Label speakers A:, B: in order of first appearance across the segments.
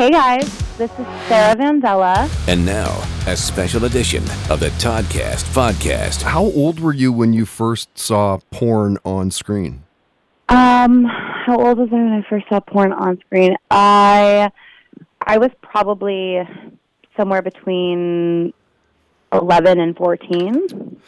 A: Hey guys, this is Sarah Vandella.
B: And now, a special edition of the Toddcast podcast.
C: How old were you when you first saw porn on screen?
A: Um, how old was I when I first saw porn on screen? I I was probably somewhere between eleven and fourteen.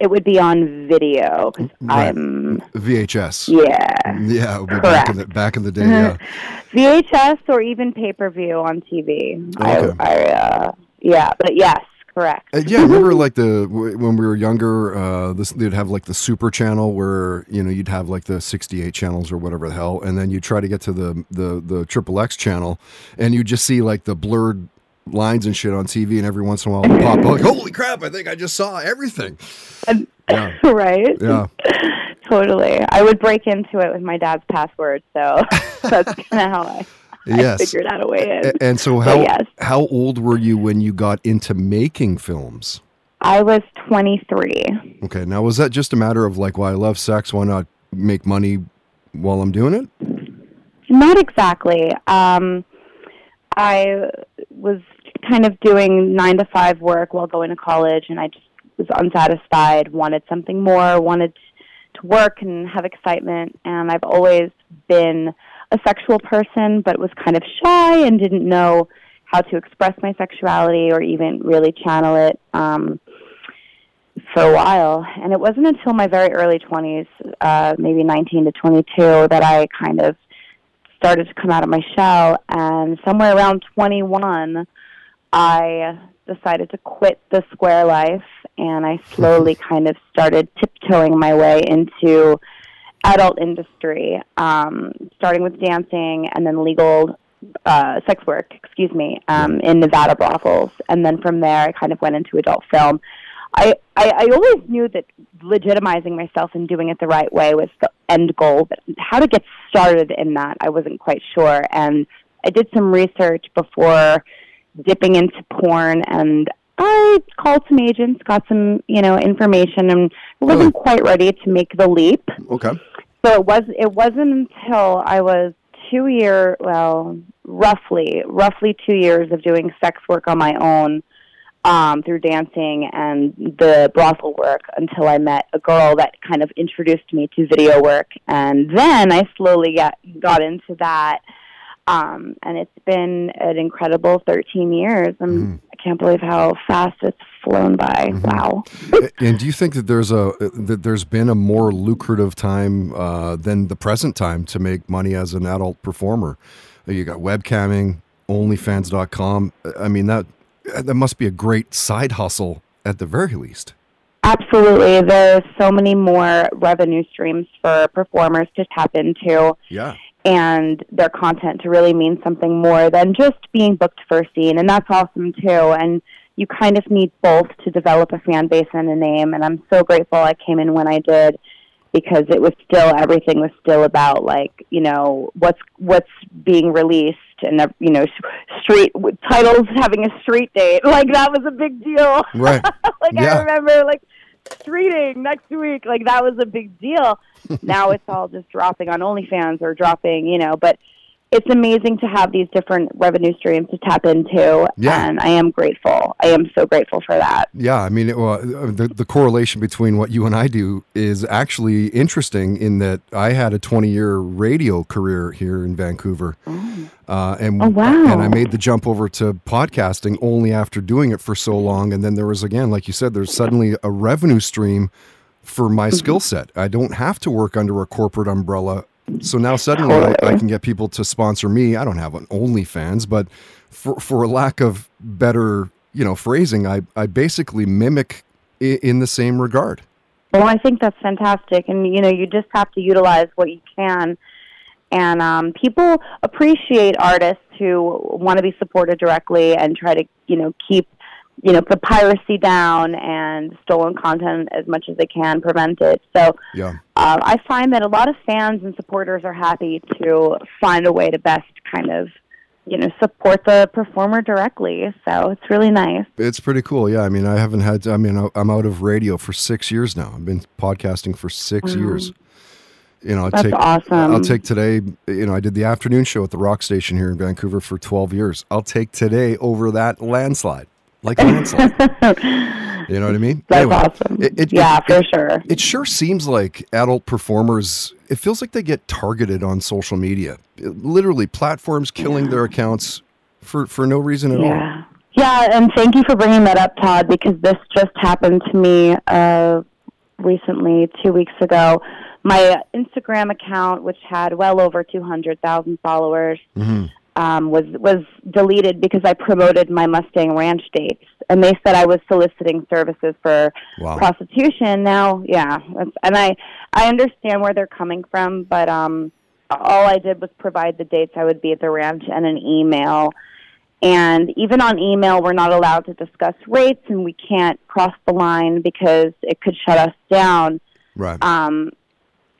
A: It would be on video because
C: Right.
A: I'm
C: VHS.
A: yeah
C: Yeah, be back in the
A: Correct.
C: back in the day. Yeah.
A: VHS or even pay per view on TV.
C: Okay.
A: I, I uh, yeah, but yes, correct.
C: Uh, yeah, remember like the w- when we were younger, uh, this they'd have like the super channel where you know you'd have like the sixty-eight channels or whatever the hell, and then you try to get to the the the triple X channel, and you just see like the blurred lines and shit on TV, and every once in a while it'll pop up like, holy crap! I think I just saw everything. Yeah.
A: right?
C: Yeah.
A: totally. I would break into it with my dad's password, so that's kind of how I, I figured out a way in.
C: And so how
A: yes.
C: how old were you when you got into making films?
A: I was 23.
C: Okay, now was that just a matter of like, well, I love sex, why not make money while I'm doing it?
A: Not exactly. Um, I was kind of doing nine to five work while going to college, and I just was unsatisfied, wanted something more, wanted to work and have excitement. And I've always been a sexual person, but was kind of shy and didn't know how to express my sexuality or even really channel it. Um, for a while, and it wasn't until my very early 20s, uh, maybe 19 to 22, that I kind of started to come out of my shell. And somewhere around 21, I decided to quit the square life, and I slowly kind of started tiptoeing my way into adult industry, um, starting with dancing and then legal uh, sex work, excuse me, um, in Nevada brothels, and then from there I kind of went into adult film. I, I, I always knew that legitimizing myself and doing it the right way was the end goal, but how to get started in that, I wasn't quite sure. And I did some research before dipping into porn, and I called some agents, got some, you know, information, and wasn't quite ready to make the leap.
C: Okay.
A: So it was it wasn't until I was two year well roughly roughly two years of doing sex work on my own um, through dancing and the brothel work until I met a girl that kind of introduced me to video work, and then I slowly got got into that. Um, and it's been an incredible 13 years. and I can't believe how fast it's flown by. Wow.
C: And do you think that there's a that there's been a more lucrative time uh, than the present time to make money as an adult performer? You got webcamming, OnlyFans.com. I mean that that must be a great side hustle at the very least.
A: Absolutely. There's so many more revenue streams for performers to tap into
C: Yeah.
A: And their content to really mean something more than just being booked for a scene. And that's awesome too. And you kind of need both to develop a fan base and a name. And I'm so grateful I came in when I did because it was still everything was still about like you know what's what's being released and you know s- street titles having a street date like that was a big deal
C: Right.
A: like
C: Yeah.
A: I remember like streeting next week. Like that was a big deal. now it's all just dropping on OnlyFans or dropping, you know, but it's amazing to have these different revenue streams to tap into
C: Yeah.
A: and I am grateful. I am so grateful for that.
C: Yeah, I mean, it, well, the the correlation between what you and I do is actually interesting in that I had a 20 year radio career here in Vancouver, uh, and
A: Oh, wow.
C: and I made the jump over to podcasting only after doing it for so long, and then there was again, like you said, there's suddenly a revenue stream for my
A: Mm-hmm.
C: skill set. I don't have to work under a corporate umbrella. So now suddenly I, I can get people to sponsor me. I don't have an OnlyFans, but for for lack of better, you know, phrasing, I I basically mimic i- in the same regard.
A: Well, I think that's fantastic, and you know, you just have to utilize what you can. And um, people appreciate artists who want to be supported directly and try to, you know, keep you know, put piracy down and stolen content as much as they can, prevent it. So
C: Yeah.
A: uh, I find that a lot of fans and supporters are happy to find a way to best kind of, you know, support the performer directly. So it's really nice.
C: It's pretty cool. Yeah. I mean, I haven't had, I mean, I'm out of radio for six years now. I've been podcasting for 6 years. You know, I'll
A: That's
C: take,
A: awesome.
C: I'll take today, you know, I did the afternoon show at the rock station here in Vancouver for 12 years. I'll take today over that landslide, like a landslide. you know what I mean?
A: That's
C: Anyway,
A: awesome.
C: it- it-
A: yeah,
C: it-
A: for sure.
C: It sure seems like adult performers, it feels like they get targeted on social media. Literally, platforms killing their accounts for, for no reason at all.
A: Yeah. Yeah, and thank you for bringing that up, Todd, because this just happened to me uh, recently, two weeks ago. My Instagram account, which had well over 200,000 followers, um, was was deleted because I promoted my Mustang Ranch dates, and they said I was soliciting services for
C: Wow.
A: prostitution. Now, yeah, that's, and I I understand where they're coming from, but um, all I did was provide the dates I would be at the ranch and an email. And even on email, we're not allowed to discuss rates, and we can't cross the line because it could shut us down
C: Right.
A: um,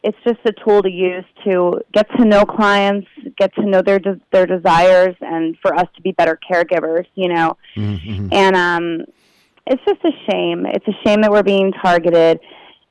A: it's just a tool to use to get to know clients, get to know their de- their desires, and for us to be better caregivers. You know, and um, it's just a shame. It's a shame that we're being targeted.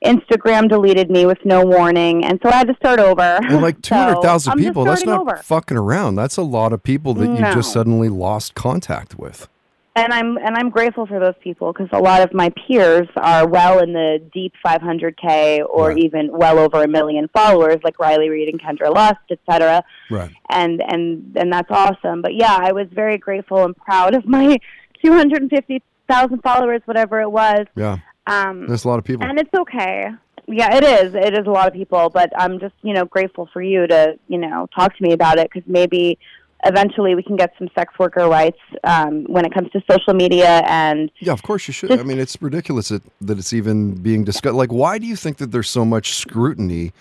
A: Instagram deleted me with no warning, and so I had to start over.
C: and like 200,000
A: I'm
C: people, that's not
A: over.
C: fucking around. That's a lot of people that you just suddenly lost contact with.
A: And I'm and I'm grateful for those people because a lot of my peers are well in the deep 500k or
C: Right.
A: even well over a million followers, like Riley Reid and Kendra Lust, et cetera.
C: Right.
A: and and and that's awesome. But yeah, I was very grateful and proud of my 250,000 followers, whatever it was.
C: Yeah.
A: Um,
C: There's a lot of people.
A: and it's okay. Yeah, it is. It is a lot of people, but I'm just you know grateful for you to you know talk to me about it because maybe eventually we can get some sex worker rights um, when it comes to social media and
C: Yeah, of course you should. I mean, it's ridiculous that, that it's even being discussed. Like, why do you think that there's so much scrutiny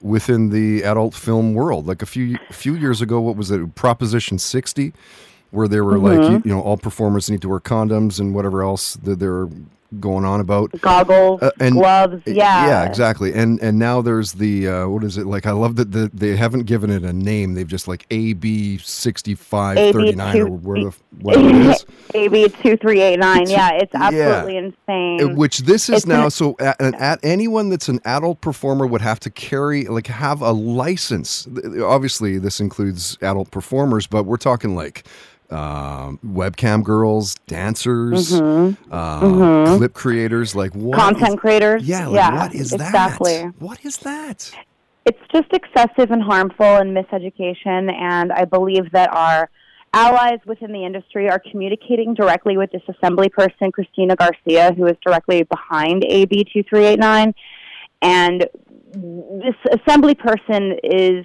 C: within the adult film world? Like a few a few years ago, what was it, Proposition 60, where they were like,
A: Mm-hmm.
C: you, you know, all performers need to wear condoms and whatever else that they're going on about.
A: goggles,
C: Uh, and-
A: gloves. Yeah,
C: yeah, exactly. And and now there's the uh, what is it like? I love that the, they haven't given it a name. They've just like AB sixty five thirty nine or
A: AB2
C: where the, whatever it is.
A: AB two three eight nine. Yeah, it's absolutely
C: Uh,
A: insane.
C: Which this is
A: It's
C: now.
A: an-
C: so at, at anyone that's an adult performer would have to carry like have a license. Obviously, this includes adult performers, but we're talking like um, webcam girls, dancers, uh, clip creators. Like what?
A: Mm-hmm. Content
C: is-
A: creators.
C: Yeah. Like
A: yeah,
C: what is
A: exactly.
C: that? What is that?
A: it's just excessive and harmful and miseducation and i believe that our allies within the industry are communicating directly with this assembly person christina garcia who is directly behind ab 2389 and this assembly person is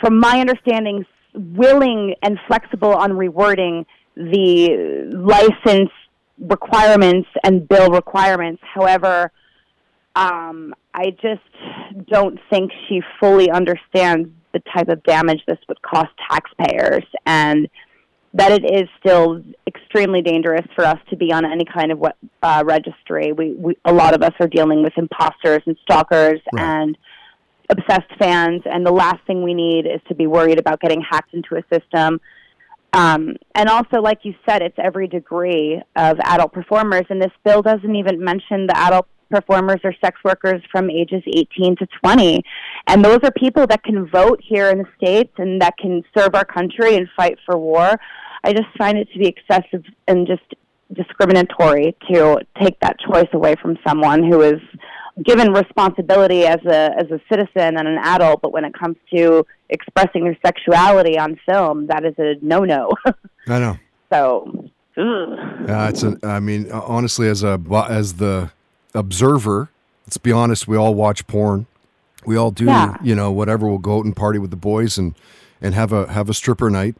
A: from my understanding willing and flexible on rewording the license requirements and bill requirements however um, I just don't think she fully understands the type of damage this would cost taxpayers and that it is still extremely dangerous for us to be on any kind of what, uh, registry. We, we, a lot of us are dealing with imposters and stalkers
C: Right.
A: and obsessed fans, and the last thing we need is to be worried about getting hacked into a system. Um, and also, like you said, it's every degree of adult performers, and this bill doesn't even mention the adult performers or sex workers from ages 18 to 20. And those are people that can vote here in the States and that can serve our country and fight for war. I just find it to be excessive and just discriminatory to take that choice away from someone who is given responsibility as a as a citizen and an adult, but when it comes to expressing their sexuality on film, that is a no no.
C: I know.
A: so ugh.
C: Yeah, it's a. I mean, uh, honestly, as a as the observer, let's be honest. We all watch porn. We all do.
A: Yeah.
C: You know, whatever. We'll go out and party with the boys and and have a have a stripper night.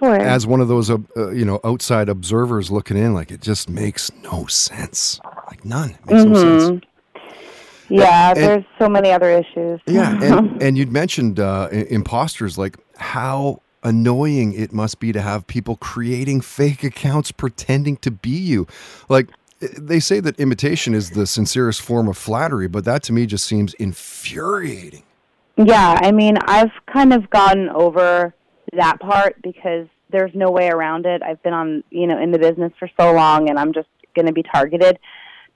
A: Sure.
C: As one of those, uh, uh, you know, outside observers looking in, like it just makes no sense. Like none. It makes no sense.
A: Yeah,
C: and-
A: there's so many other issues.
C: Yeah, and, and you'd mentioned uh, i- imposters. Like how annoying it must be to have people creating fake accounts pretending to be you. Like they say that imitation is the sincerest form of flattery, but that to me just seems infuriating.
A: Yeah, I mean, I've kind of gotten over that part because there's no way around it. I've been on, you know, in the business for so long and I'm just going to be targeted.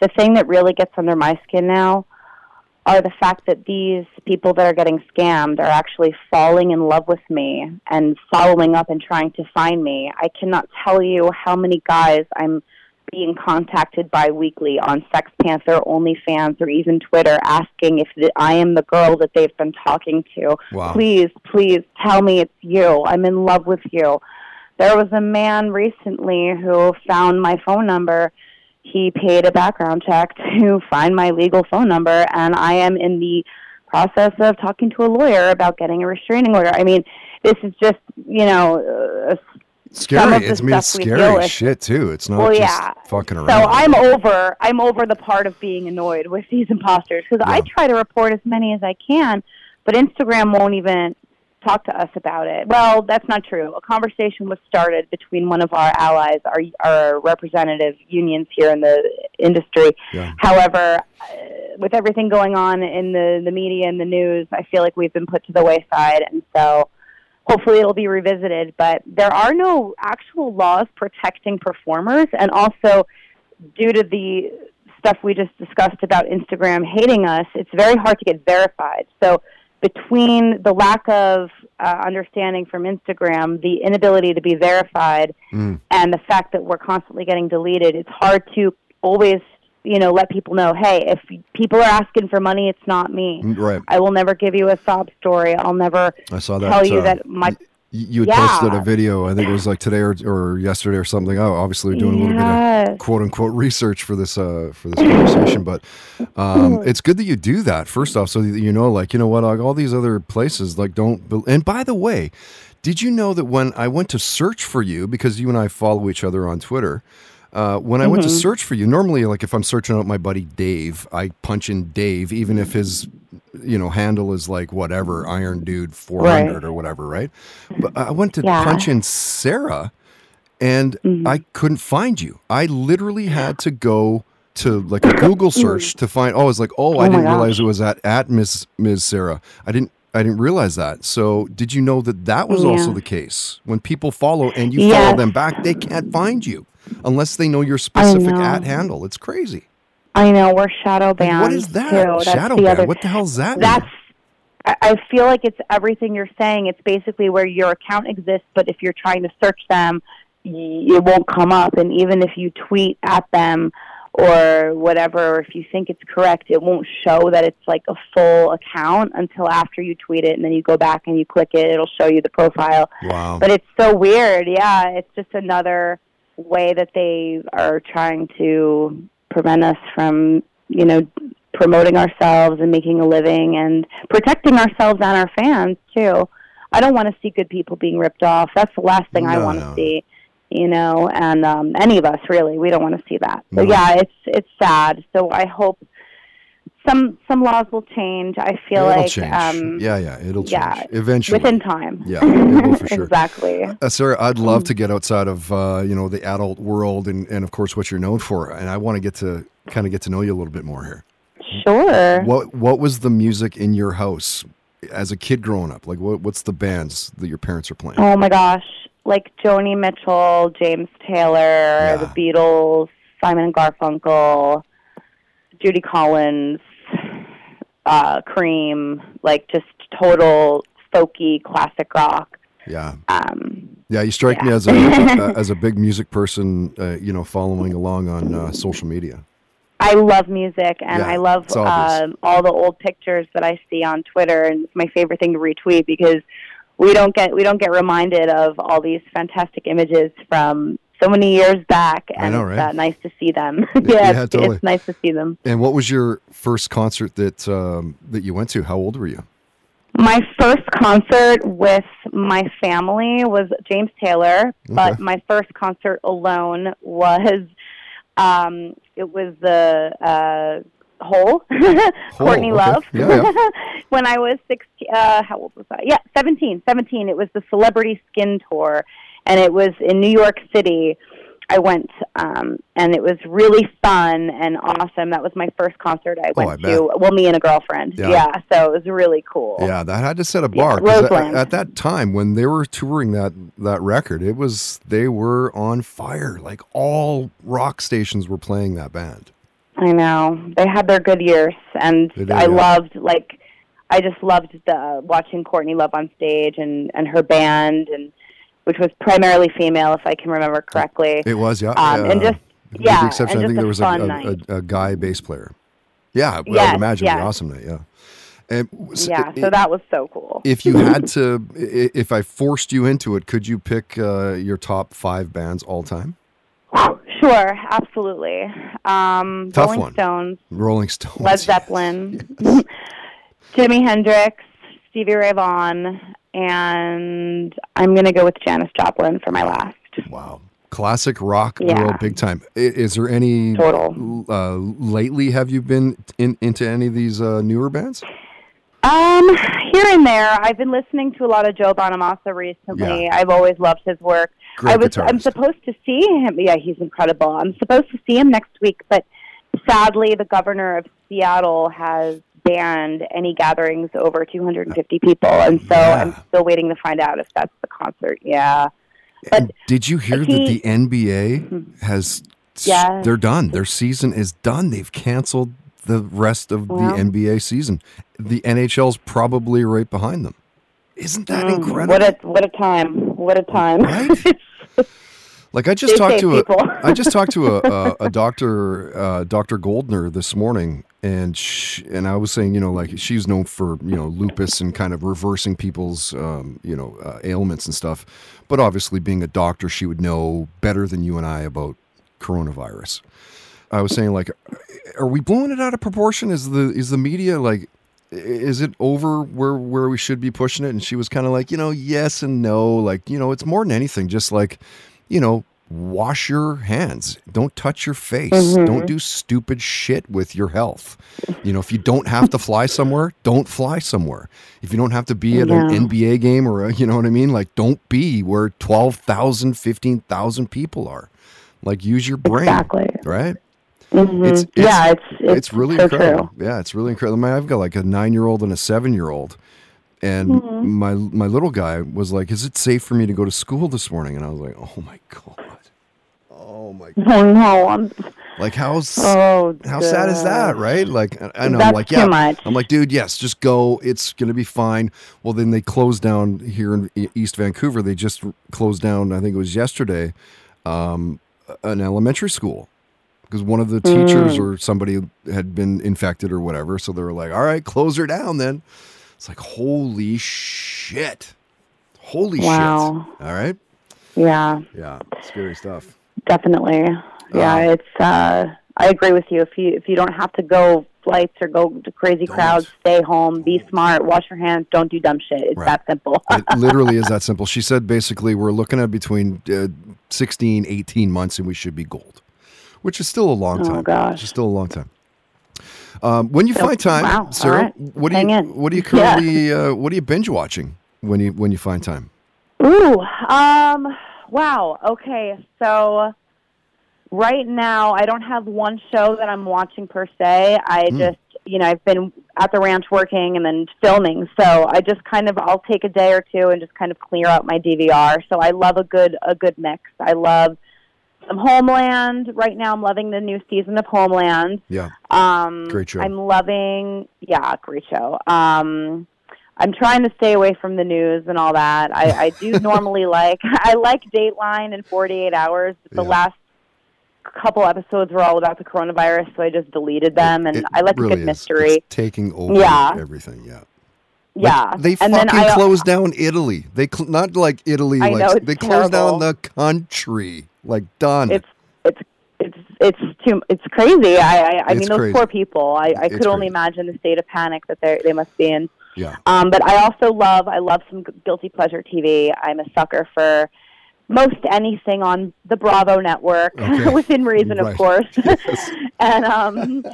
A: The thing that really gets under my skin now are the fact that these people that are getting scammed are actually falling in love with me and following up and trying to find me. I cannot tell you how many guys I'm being contacted bi-weekly on Sex Panther, OnlyFans, or even Twitter asking if the, I am the girl that they've been talking to.
C: Wow.
A: Please, please tell me it's you. I'm in love with you. There was a man recently who found my phone number. He paid a background check to find my legal phone number, and I am in the process of talking to a lawyer about getting a restraining order. I mean, this is just, you know, uh,
C: Scary. It's I mean, it's
A: stuff we deal
C: scary shit too. It's not
A: Well,
C: just
A: yeah.
C: fucking around.
A: So I'm over. I'm over the part of being annoyed with these imposters because I try to report as many as I can, but Instagram won't even talk to us about it. Well, that's not true. A conversation was started between one of our allies, our our representative unions here in the industry.
C: Yeah.
A: However, uh, with everything going on in the the media and the news, I feel like we've been put to the wayside, and so hopefully it'll be revisited. But there are no actual laws protecting performers, and also due to the stuff we just discussed about Instagram hating us, it's very hard to get verified. So between the lack of uh, understanding from Instagram, the inability to be verified,
C: Mm.
A: and the fact that we're constantly getting deleted, it's hard to always, you know, let people know, hey, if people are asking for money, it's not me.
C: right.
A: I will never give you a sob story. I'll never
C: I saw that.
A: tell you
C: uh,
A: that my
C: you had
A: Yeah.
C: posted a video. I think it was like today or, or yesterday or something. Oh, obviously we're doing a little bit of quote unquote research for this uh, for this conversation. But um, it's good that you do that first off, so that you know, like you know what, like all these other places, like don't. And by the way, did you know that when I went to search for you, because you and I follow each other on Twitter. Uh, when I went to mm-hmm. search for you, normally, like if I'm searching out my buddy Dave, I punch in Dave, even if his, you know, handle is like whatever Iron Dude 400
A: Right.
C: or whatever, right? But I went to
A: Yeah.
C: punch in Sarah, and mm-hmm. I couldn't find you. I literally had to go to like a Google mm-hmm. search to find. Oh, I was like, oh, oh I
A: Oh my
C: didn't realize
A: gosh.
C: it was at at Miss Ms. Sarah. I didn't. I didn't realize that. So, did you know that that was also the case? When people follow and you follow them back, they can't find you unless they know your specific
A: know.
C: at handle. It's crazy.
A: I know we're shadow
C: Like,
A: banned.
C: what is that?
A: Too.
C: Shadow
A: the
C: ban?
A: other-
C: What the hell's that?
A: That's. I I feel like it's everything you're saying. It's basically where your account exists, but if you're trying to search them, it won't come up. And even if you tweet at them or whatever, or if you think it's correct, it won't show that it's like a full account until after you tweet it, and then you go back and you click it. It'll show you the profile.
C: wow.
A: But it's so weird. Yeah, it's just another way that they are trying to prevent us from, you know, promoting ourselves and making a living and protecting ourselves and our fans too. I don't want to see good people being ripped off. That's the last thing I
C: No,
A: want to
C: no.
A: see. You know, and um, any of us really, we don't want to see that. So
C: No.
A: yeah, it's it's sad. So I hope some some laws will change. I feel
C: it'll
A: like
C: change.
A: um,
C: yeah, yeah, it'll change
A: yeah,
C: eventually.
A: within time.
C: Yeah, it will for sure.
A: exactly.
C: Uh, Sarah, I'd love to get outside of uh, you know the adult world and, and of course what you're known for, and I want to get to kind of get to know you a little bit more here.
A: Sure.
C: What what was the music in your house as a kid growing up? Like what what's the bands that your parents are playing?
A: Oh my gosh, like Joni Mitchell, James Taylor, the Beatles, Simon and Garfunkel, Judy Collins, uh, Cream, like just total folky classic rock.
C: Yeah,
A: Um,
C: yeah. You strike me as a, a as a big music person. Uh, you know, following along on uh, social media.
A: I love music and
C: Yeah,
A: I love um, all the old pictures that I see on Twitter, and it's my favorite thing to retweet because we don't get we don't get reminded of all these fantastic images from so many years back, and
C: know,
A: it's uh, nice to see them.
C: Yeah,
A: yeah, it's,
C: totally.
A: it's nice to see them.
C: And what was your first concert that um, that you went to? How old were you?
A: My first concert with my family was James Taylor, but my first concert alone was um, it was the uh, Hole, Courtney
C: okay.
A: Love.
C: Yeah, yeah.
A: when I was 16, uh, how old was I? Yeah, 17. 17. It was the Celebrity Skin Tour, and it was in New York City. I went, um, and it was really fun and awesome. That was my first concert I
C: Oh,
A: went
C: I
A: to. Well, me and a girlfriend.
C: Yeah.
A: Yeah. so it was really cool.
C: Yeah, that had to set a
A: Yeah,
C: at, at that time, when they were touring that that record, it was they were on fire. Like all rock stations were playing that band.
A: I know they had their good years, and
C: did,
A: I
C: yeah.
A: loved like I just loved the watching Courtney Love on stage and and her band, and which was primarily female, if I can remember correctly.
C: It was, yeah.
A: Um, and
C: uh,
A: just-
C: with
A: yeah,
C: the exception,
A: and
C: I think there was a, a, a, a guy bass player. Yeah, I would
A: Yes,
C: imagine was an
A: yes.
C: awesome night. Yeah. And s-
A: yeah,
C: i-
A: so that was so cool.
C: if you had to, if I forced you into it, could you pick uh, your top five bands all time?
A: Sure, absolutely. Um,
C: Tough
A: Rolling
C: one.
A: Stones,
C: Rolling Stones.
A: Led Zeppelin, Jimi Hendrix, Stevie Ray Vaughan, and I'm gonna go with Janis Joplin for my last.
C: Wow. Classic rock
A: Yeah.
C: world, big time. Is there any
A: Total.
C: uh, lately? Have you been in, into any of these uh, newer bands?
A: Um, here and there, I've been listening to a lot of Joe Bonamassa recently.
C: Yeah.
A: I've always loved his work.
C: Great
A: I was I'm supposed to see him. Yeah, he's incredible. I'm supposed to see him next week, but sadly, the governor of Seattle has banned any gatherings over 250 people, and so
C: Yeah.
A: I'm still waiting to find out if that's the concert. Yeah, but
C: did you hear that the NBA has?
A: Yeah.
C: They're done. Their season is done. They've canceled the rest of the NBA season. The NHL's probably right behind them. Isn't that
A: mm,
C: incredible?
A: what a what a time! What a time!
C: Right? Like I just
A: They
C: talked to a. I just talked to a, a, a doctor, uh, Dr. Goldner this morning, and sh and I was saying, you know, like she's known for you know lupus and kind of reversing people's um, you know uh, ailments and stuff, but obviously being a doctor, she would know better than you and I about coronavirus. I was saying, like, are we blowing it out of proportion? Is the is the media like? Is it over where where we should be pushing it? And she was kind of like, you know, yes and no. Like, you know, it's more than anything, just like, you know, wash your hands. Don't touch your face.
A: Mm-hmm.
C: Don't do stupid shit with your health. You know, if you don't have to fly somewhere, don't fly somewhere. If you don't have to be at an NBA game or, a, you know what I mean? Like, don't be where 12,000, 15,000 people are. Like, use your brain.
A: Exactly.
C: Right?
A: Mhm.
C: It's, it's,
A: yeah, it's it's,
C: it's really
A: so
C: incredible.
A: true.
C: Yeah, it's really incredible. I mean, I've got like a nine year old and a seven year old. And
A: Mm-hmm.
C: my my little guy was like, "Is it safe for me to go to school this morning?" And I was like, "Oh my god, my,
A: Oh no, I'm
C: like how
A: oh
C: how sad is that, right?" Like I- know, I'm
A: That's
C: like
A: too
C: yeah,
A: much.
C: I'm like, dude, yes, just go. It's gonna be fine. Well, then they closed down here in East Vancouver. They just closed down. I think it was yesterday, um, an elementary school because one of the teachers
A: Mm.
C: or somebody had been infected or whatever. So they were like, "All right, close her down." Then it's like, holy shit, holy
A: Wow.
C: shit. All right,
A: Yeah,
C: yeah, scary stuff.
A: Definitely. Yeah,
C: Uh,
A: it's. uh I agree with you. If you if you don't have to go flights or go to crazy
C: Don't.
A: crowds, stay home, be smart, wash your hands, don't do dumb shit. It's
C: Right.
A: that simple.
C: it literally is that simple. She said basically we're looking at between uh, 16, 18 months and we should be gold, which is still a long time.
A: Oh,
C: time.
A: gosh.
C: Which is still a long time. Um, when you
A: So-
C: find time,
A: wow,
C: Sarah,
A: right.
C: what do you
A: in.
C: what do you
A: Yeah.
C: currently uh, what are you binge watching when you when you find time?
A: Ooh, um, wow. Okay, so right now I don't have one show that I'm watching per se. I
C: Hmm.
A: just, you know, I've been at the ranch working and then filming, so I just kind of I'll take a day or two and just kind of clear out my DVR. So I love a good a good mix. I love some Homeland. Right now I'm loving the new season of Homeland.
C: Yeah,
A: Um,
C: Great show.
A: I'm loving, yeah, great show. Um, I'm trying to stay away from the news and all that. I, I do normally like, I like Dateline and 48 Hours. The
C: Yeah.
A: last couple episodes were all about the coronavirus, so I just deleted them. And
C: It
A: I like
C: really
A: a good
C: is.
A: mystery.
C: It's taking over
A: Yeah.
C: everything. Yeah. Like,
A: yeah,
C: they
A: and
C: fucking
A: then I, uh,
C: closed down Italy. They cl- not like Italy.
A: I
C: like
A: know,
C: they closed down the country. Like done.
A: It's it's it's it's too it's crazy. I I, I mean those
C: crazy.
A: poor people. I, I
C: It's
A: could only imagine the state of panic that they they must be in.
C: Yeah.
A: Um, but I also love I love some guilty pleasure TV. I'm a sucker for most anything on the Bravo network,
C: Okay.
A: within reason,
C: Right.
A: of course.
C: Yes.
A: and um,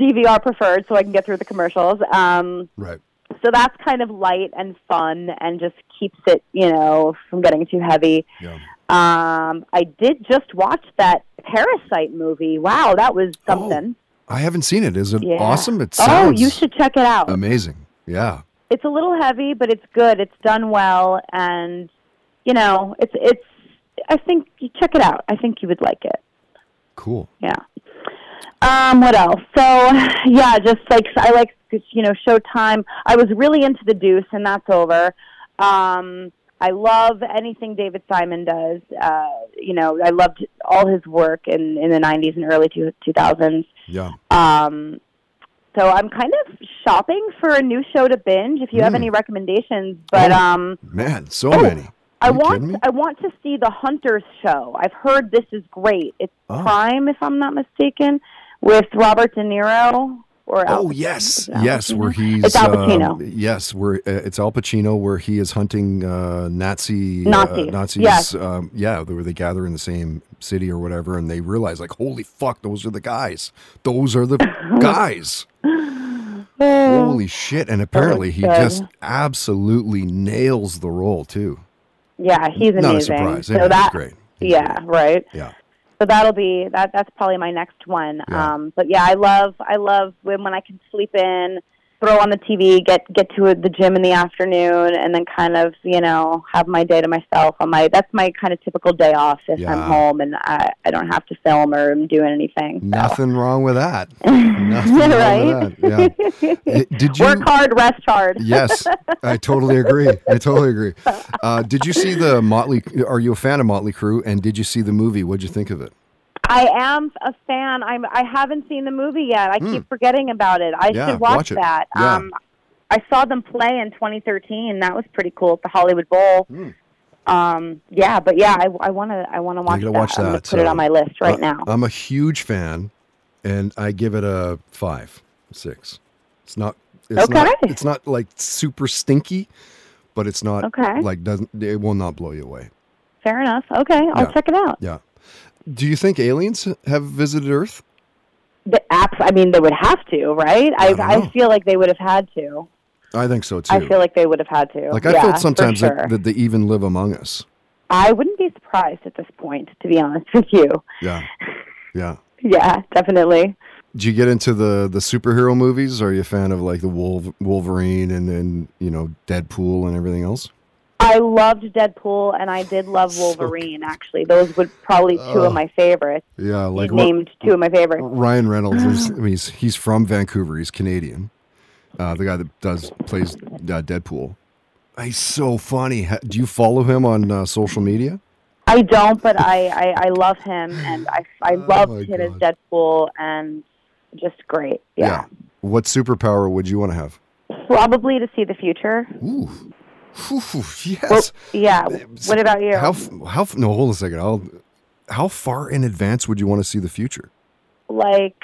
A: DVR preferred, so I can get through the commercials. Um,
C: Right.
A: so that's kind of light and fun, and just keeps it, you know, from getting too heavy.
C: Yeah.
A: Um, I did just watch that Parasite movie. Wow, that was something.
C: I haven't seen it. Is it
A: Yeah.
C: Oh, awesome? It sounds.
A: oh, you should check it out.
C: amazing. Yeah.
A: it's a little heavy, but it's good. It's done well, and you know, it's it's. I think you check it out. I think you would like it.
C: Cool.
A: Yeah. Um, what else? So yeah, just like I like you know Showtime. I was really into The Deuce, and that's over. Um, I love anything David Simon does. Uh, you know, I loved all his work in in the '90s and early two, two thousands.
C: Yeah.
A: Um, so I'm kind of shopping for a new show to binge. If you have any recommendations, but
C: Oh,
A: um,
C: Man, so
A: Oh,
C: many.
A: I
C: you kidding
A: want? I want to see the Hunters show. I've heard this is great. It's
C: Oh.
A: Prime, if I'm not mistaken, with Robert De Niro or Al
C: Oh
A: Pacino.
C: yes,
A: Is it Al
C: yes,
A: Pacino?
C: where he's
A: it's Al
C: uh,
A: Pacino.
C: yes, where uh, it's Al Pacino, where he is hunting uh, Nazi
A: Nazis,
C: Uh, Nazis.
A: yes.
C: Um, yeah, where they gather in the same city or whatever, and they realize like, holy fuck, those are the guys. Those are the guys. Holy shit! And apparently, he
A: good.
C: just absolutely nails the role too.
A: yeah, he's amazing.
C: Not a surprise.
A: So
C: Yeah,
A: that,
C: great. He's
A: yeah, right.
C: Yeah.
A: So that'll be that. That's probably my next one.
C: Yeah.
A: Um, but yeah, I love I love when when I can sleep in, throw on the TV, get get to the gym in the afternoon, and then kind of you know have my day to myself. On my that's my kind of typical day off if I'm home and I I don't have to film or am doing anything. So.
C: Nothing wrong with that. Nothing wrong
A: right?
C: with that. Yeah. Did you?
A: Work hard, rest hard.
C: yes, I totally agree. I totally agree. Uh, did you see the Motley? Are you a fan of Motley Crue? And did you see the movie? What'd you think of it?
A: I am a fan. I'm. I haven't seen the movie yet. I keep forgetting about it. I
C: Hmm. Yeah,
A: should watch,
C: watch
A: that.
C: Yeah.
A: Um, I saw them play in 2013. That was pretty cool at the Hollywood Bowl. Um, yeah, but yeah, I, I want to. I want to watch that.
C: watch
A: I'm
C: that,
A: put it
C: uh,
A: on my list right
C: Uh,
A: now.
C: I'm a huge fan, and I give it a five, six. It's not. It's Not,
A: Okay.
C: it's not like super stinky, but it's not
A: Okay.
C: like doesn't. It will not blow you away.
A: Fair enough. Okay, I'll
C: Yeah.
A: check it out.
C: Yeah. Do you think aliens have visited Earth?
A: The apps. I mean, they would have to, right? I
C: don't.
A: I feel like they would have had to.
C: I think so too.
A: I feel like they would have had to.
C: like I
A: yeah,
C: felt sometimes
A: sure.
C: that, that they even live among us.
A: I wouldn't be surprised at this point, to be honest with you.
C: Yeah. Yeah.
A: Yeah, definitely.
C: Do you get into the the superhero movies? Are you a fan of like the Wolf, Wolverine and then you know Deadpool and everything else?
A: I loved Deadpool and I did love Wolverine. actually, those would probably two
C: Oh.
A: of my favorites.
C: Yeah, like what-
A: named two of my favorites.
C: Ryan Reynolds is I mean, he's he's from Vancouver. He's Canadian. Uh, the guy that does plays uh, Deadpool. He's so funny. Do you follow him on uh, social media?
A: I don't, but I, I, I love him and I I loved
C: Oh
A: him as Deadpool and just great. Yeah.
C: What superpower would you want to have?
A: probably to see the future.
C: Ooh. Ooh, yes.
A: Well, yeah. Uh, what about you?
C: How how no? Hold on a second. I'll, how far in advance would you want to see the future?
A: like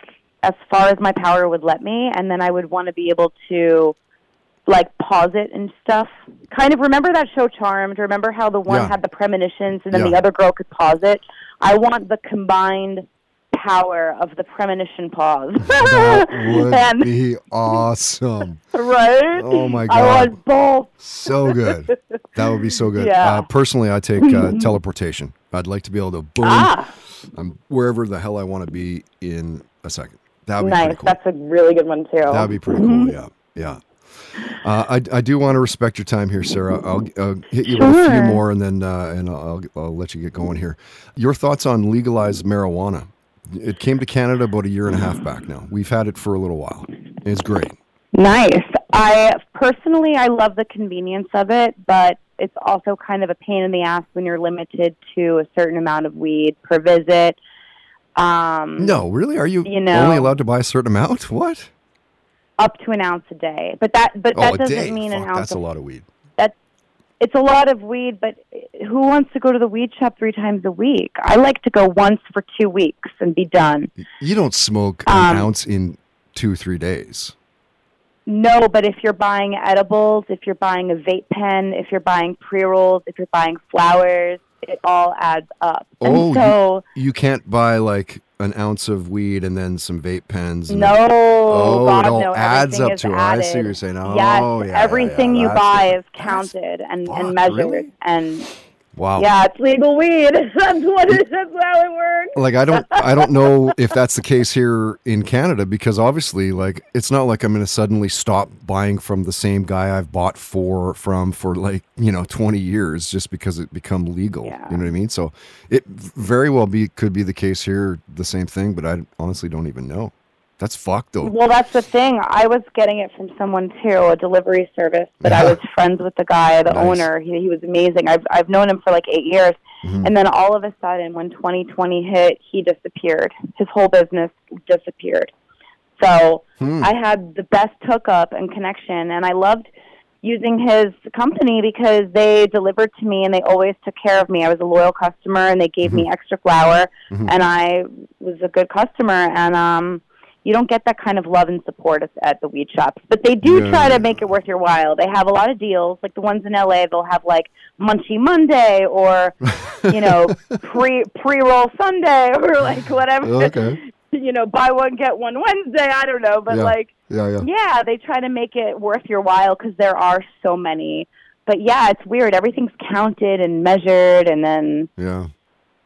A: as far as my power would let me and then I would want to be able to like pause it and stuff. Kind of remember that show Charmed? Remember how the one
C: Yeah.
A: had the premonitions and then
C: Yeah.
A: the other girl could pause it? I want the combined power of the premonition pause.
C: That would
A: and,
C: be awesome.
A: right?
C: Oh my
A: I
C: God.
A: want both.
C: So good. That would be so good.
A: Yeah.
C: Uh, personally, I take uh, teleportation. I'd like to be able to boom.
A: Ah,
C: I'm wherever the hell I want to be in a second. That would be
A: nice.
C: cool.
A: That's a really good one too.
C: That'd be pretty cool. Yeah, yeah. Uh, I, I do want to respect your time here, Sarah. I'll, I'll hit you with a few more, and then uh, and I'll, I'll let you get going here. Your thoughts on legalized marijuana? It came to Canada about a year and a half back now. We've had it for a little while. It's great.
A: Nice. I personally I love the convenience of it, but it's also kind of a pain in the ass when you're limited to a certain amount of weed per visit. Um,
C: No, really? Are you,
A: You know-
C: only allowed to buy a certain amount? What?
A: up to an ounce a day. But that but
C: oh,
A: that doesn't
C: day.
A: mean an
C: Fuck,
A: ounce
C: that's
A: of
C: a lot of weed.
A: It's a lot of weed, but who wants to go to the weed shop three times a week? I like to go once for two weeks and be done.
C: You don't smoke an
A: Um,
C: ounce in two, three days.
A: No, but if you're buying edibles, if you're buying a vape pen, if you're buying pre rolls, if you're buying flowers, it all adds up.
C: Oh,
A: and so
C: You can't buy like an ounce of weed and then some vape pens.
A: No,
C: Oh,
A: God,
C: it all
A: no.
C: adds up to it. I see what you're saying. Oh,
A: yes,
C: yeah,
A: everything
C: yeah,
A: you buy
C: different.
A: is counted and,
C: fuck,
A: and measured.
C: really?
A: And
C: Wow.
A: yeah, it's legal weed. that's what it, that's how it works.
C: like I don't I don't know if that's the case here in Canada because obviously like it's not like I'm going to suddenly stop buying from the same guy I've bought for from for like, you know, 20 years just because it become legal.
A: Yeah.
C: You know what I mean? So it very well be could be the case here the same thing, but I honestly don't even know. That's fucked though.
A: Well, that's the thing. I was getting it from someone too, a delivery service. But I was friends with the guy, the
C: Nice.
A: owner. He, he was amazing. I've I've known him for like eight years,
C: Mhm.
A: and then all of a sudden, when 2020 hit, he disappeared. His whole business disappeared. So
C: Hmm.
A: I had the best hookup and connection, and I loved using his company because they delivered to me and they always took care of me. I was a loyal customer, and they gave me extra flower,
C: Mhm.
A: and I was a good customer. And um, you don't get that kind of love and support at, at the weed shops, but they do
C: Yeah.
A: try to make it worth your while. They have a lot of deals, like the ones in LA. They'll have like Munchie Monday or you know pre pre roll Sunday or like whatever.
C: Oh, okay.
A: You know, buy one get one Wednesday. I don't know, but
C: Yeah.
A: like
C: Yeah, yeah.
A: yeah, they try to make it worth your while because there are so many. But yeah, it's weird. Everything's counted and measured, and then.
C: Yeah.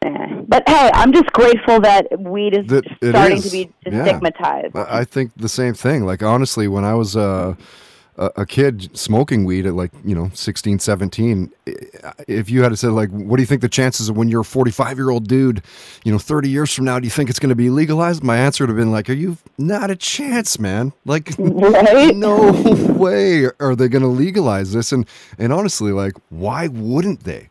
A: Eh. But hey, I'm just grateful that weed is
C: That
A: starting
C: is.
A: to be
C: Yeah.
A: stigmatized.
C: I I think the same thing. Like honestly, when I was uh, a, a kid smoking weed at like you know 16, 17, if you had to say like, what do you think the chances of when you're a 45 year old dude, you know, 30 years from now, do you think it's going to be legalized? My answer would have been like, are you not a chance, man? Like,
A: Right?
C: no way are they going to legalize this. And and honestly, like, why wouldn't they?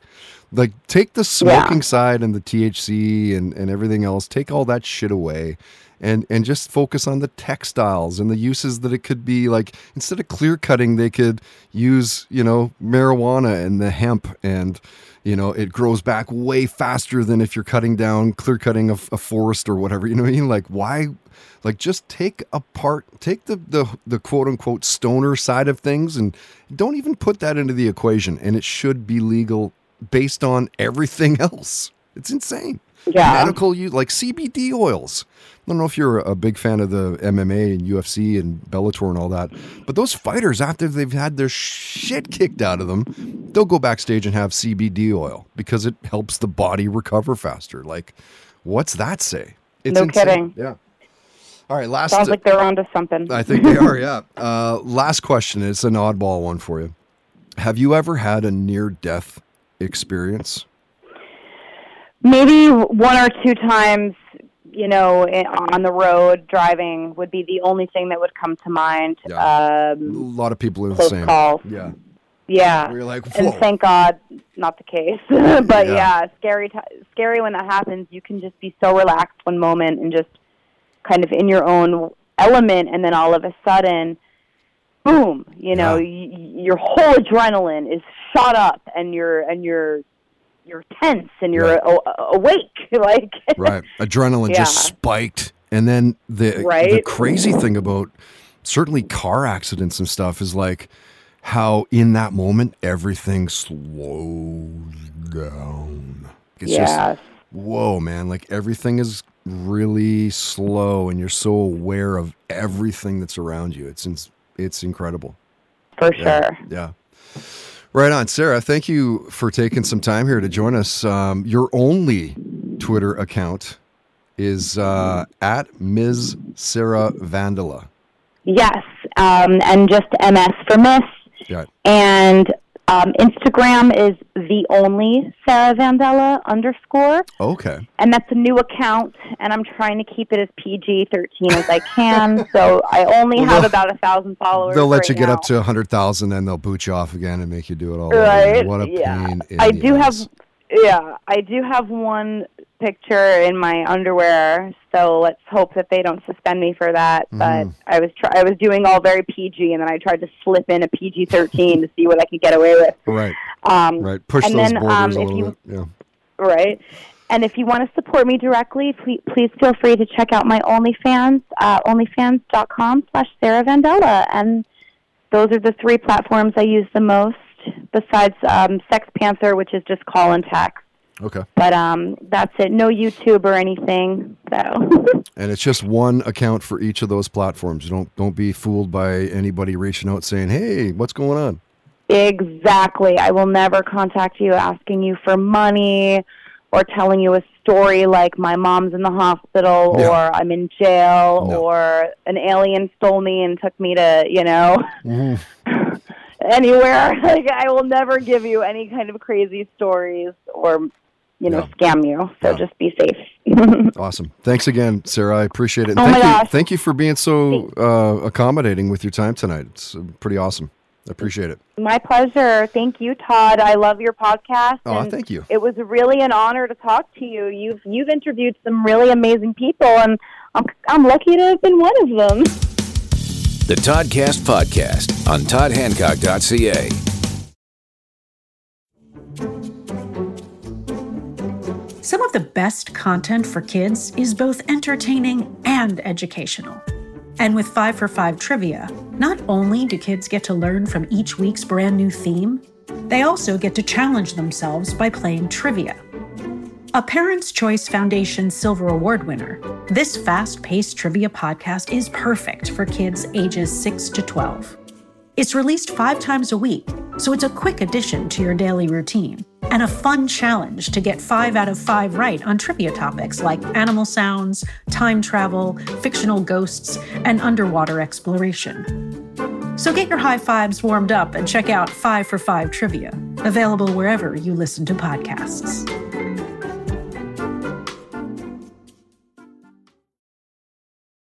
C: Like, take the smoking side and the THC and, and everything else, take all that shit away and, and just focus on the textiles and the uses that it could be. Like, instead of clear cutting, they could use, you know, marijuana and the hemp and, you know, it grows back way faster than if you're cutting down, clear cutting a, a forest or whatever. You know what I mean? Like, why? Like, just take apart, take the, the, the quote unquote stoner side of things and don't even put that into the equation. And it should be legal based on everything else. It's insane.
A: Yeah.
C: Medical use, like CBD oils. I don't know if you're a big fan of the MMA and UFC and Bellator and all that, but those fighters, after they've had their shit kicked out of them, they'll go backstage and have CBD oil because it helps the body recover faster. Like, what's that say? It's
A: No
C: insane.
A: kidding.
C: Yeah. All right, last.
A: Sounds like they're onto something.
C: I think they are. Yeah. Uh, last question. It's an oddball one for you. Have you ever had a near-death experience?
A: Maybe one or two times, you know, on the road driving would be the only thing that would come to mind.
C: Yeah. A
A: Um,
C: lot of people are the same.
A: calls.
C: Yeah.
A: Yeah.
C: You're like,
A: and thank God, not the case. but
C: Yeah.
A: yeah, scary. T- scary when that happens. You can just be so relaxed one moment and just kind of in your own element, and then all of a sudden, boom! You know,
C: Yeah.
A: y- your whole adrenaline is shot up, and you're and you're you're tense and you're
C: Right.
A: a- awake. like
C: right. Adrenaline just spiked. And then the the crazy thing about certainly car accidents and stuff is like how in that moment everything slows down. It's just whoa, man, like everything is really slow and you're so aware of everything that's around you. It's ins- it's incredible.
A: for
C: Yeah.
A: sure.
C: Yeah. Right on. Sarah, thank you for taking some time here to join us. Um, your only Twitter account is uh, at Ms. Sarah Vandella.
A: Yes, um, and just MS for Miss.
C: Yeah.
A: And um, Instagram is the only Sarah Vandella underscore,
C: Okay.
A: and that's a new account. And I'm trying to keep it as PG thirteen as I can. so I only
C: Well,
A: have about a thousand followers.
C: They'll let
A: right
C: you get
A: now.
C: up to a 100,000 and they'll boot you off again and make you do it all over.
A: right.
C: What a
A: yeah,
C: pain. in
A: I
C: the
A: do
C: ass.
A: have. Yeah, I do have one picture in my underwear, so let's hope that they don't suspend me for that. But
C: Mhm.
A: I was try- I was doing all very PG, and then I tried to slip in a PG thirteen to see what I could get away with.
C: Right,
A: Um,
C: right. Push
A: and
C: those
A: then,
C: borders
A: um,
C: a
A: if
C: little
A: you-
C: bit. Yeah.
A: right? And if you want to support me directly, please, please feel free to check out my OnlyFans, uh, onlyfans.com slash Sarah Vandella. And those are the three platforms I use the most, besides um, Sex Panther, which is just call and text.
C: Okay.
A: But um, that's it. No YouTube or anything. So.
C: and it's just one account for each of those platforms. Don't don't be fooled by anybody reaching out saying, "Hey, what's going on?"
A: Exactly. I will never contact you asking you for money or telling you a story like my mom's in the hospital
C: Yeah.
A: or I'm in jail
C: No.
A: or an alien stole me and took me to, you know,
C: Mhm.
A: anywhere. Like I will never give you any kind of crazy stories or you know, scam you. So
C: Yeah.
A: just be safe.
C: Awesome. Thanks again, Sarah. I appreciate it. And
A: Oh
C: thank
A: my
C: you.
A: gosh.
C: Thank you for being so uh, accommodating with your time tonight. It's uh, pretty awesome. I appreciate it.
A: My pleasure. Thank you, Todd. I love your podcast.
C: Oh,
A: and
C: thank you.
A: It was really an honor to talk to you. You've you've interviewed some really amazing people, and I'm I'm lucky to have been one of them.
B: The Toddcast Podcast on toddhancock.ca.
D: Some of the best content for kids is both entertaining and educational. And with 5 for 5 trivia, not only do kids get to learn from each week's brand new theme, they also get to challenge themselves by playing trivia. A Parents' Choice Foundation Silver Award winner, this fast paced trivia podcast is perfect for kids ages 6 to 12. It's released five times a week, so it's a quick addition to your daily routine and a fun challenge to get five out of five right on trivia topics like animal sounds, time travel, fictional ghosts, and underwater exploration. So get your high fives warmed up and check out Five for Five Trivia, available wherever you listen to podcasts.